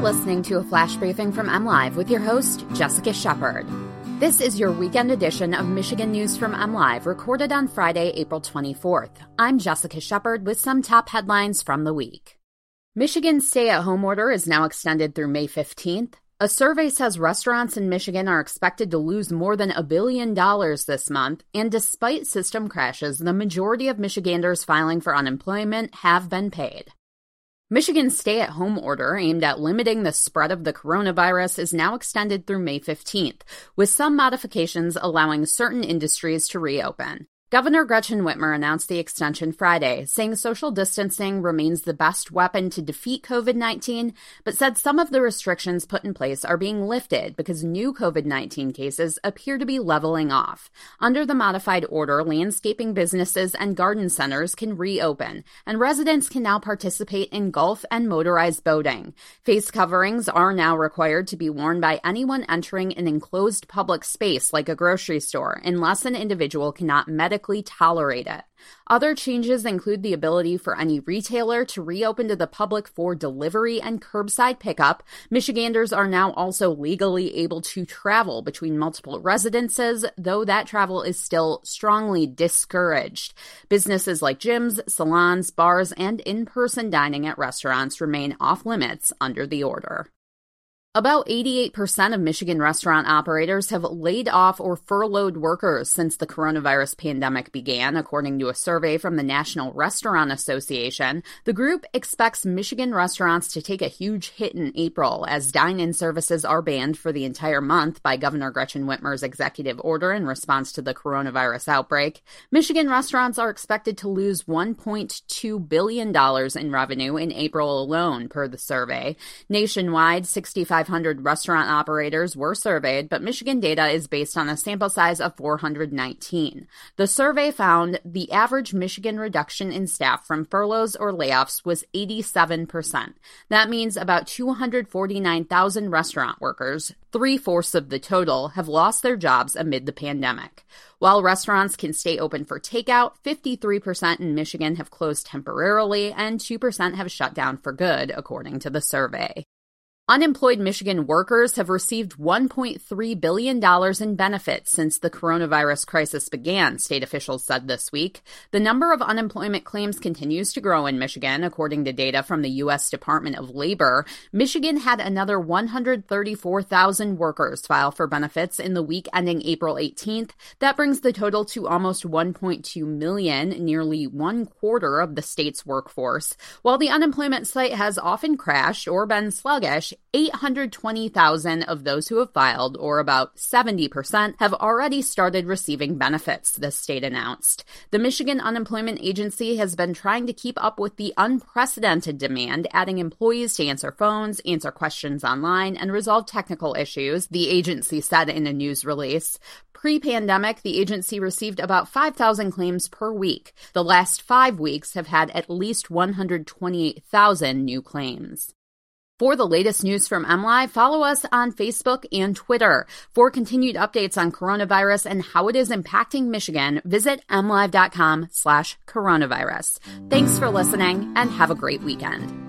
You're listening to a flash briefing from MLive with your host, Jessica Shepard. This is your weekend edition of Michigan News from MLive, recorded on Friday, April 24th. I'm Jessica Shepard with some top headlines from the week. Michigan's stay at home order is now extended through May 15th. A survey says restaurants in Michigan are expected to lose more than a billion dollars this month, and despite system crashes, the majority of Michiganders filing for unemployment have been paid. Michigan's stay at home order aimed at limiting the spread of the coronavirus is now extended through May 15th, with some modifications allowing certain industries to reopen. Governor Gretchen Whitmer announced the extension Friday, saying social distancing remains the best weapon to defeat COVID 19, but said some of the restrictions put in place are being lifted because new COVID 19 cases appear to be leveling off. Under the modified order, landscaping businesses and garden centers can reopen, and residents can now participate in golf and motorized boating. Face coverings are now required to be worn by anyone entering an enclosed public space like a grocery store, unless an individual cannot medically medically tolerate it. Other changes include the ability for any retailer to reopen to the public for delivery and curbside pickup. Michiganders are now also legally able to travel between multiple residences, though that travel is still strongly discouraged. Businesses like gyms, salons, bars, and in person dining at restaurants remain off limits under the order. About 88% of Michigan restaurant operators have laid off or furloughed workers since the coronavirus pandemic began, according to a survey from the National Restaurant Association. The group expects Michigan restaurants to take a huge hit in April as dine in services are banned for the entire month by Governor Gretchen Whitmer's executive order in response to the coronavirus outbreak. Michigan restaurants are expected to lose $1.2 billion in revenue in April alone, per the survey. Nationwide, 65 500 restaurant operators were surveyed, but Michigan data is based on a sample size of 419. The survey found the average Michigan reduction in staff from furloughs or layoffs was 87%. That means about 249,000 restaurant workers, three fourths of the total, have lost their jobs amid the pandemic. While restaurants can stay open for takeout, 53% in Michigan have closed temporarily and 2% have shut down for good, according to the survey. Unemployed Michigan workers have received $1.3 billion in benefits since the coronavirus crisis began, state officials said this week. The number of unemployment claims continues to grow in Michigan, according to data from the U.S. Department of Labor. Michigan had another 134,000 workers file for benefits in the week ending April 18th. That brings the total to almost 1.2 million, nearly one quarter of the state's workforce. While the unemployment site has often crashed or been sluggish, 820,000 of those who have filed, or about 70%, have already started receiving benefits, the state announced. The Michigan Unemployment Agency has been trying to keep up with the unprecedented demand, adding employees to answer phones, answer questions online, and resolve technical issues, the agency said in a news release. Pre pandemic, the agency received about 5,000 claims per week. The last five weeks have had at least 128,000 new claims. For the latest news from MLive, follow us on Facebook and Twitter. For continued updates on coronavirus and how it is impacting Michigan, visit mlive.com slash coronavirus. Thanks for listening and have a great weekend.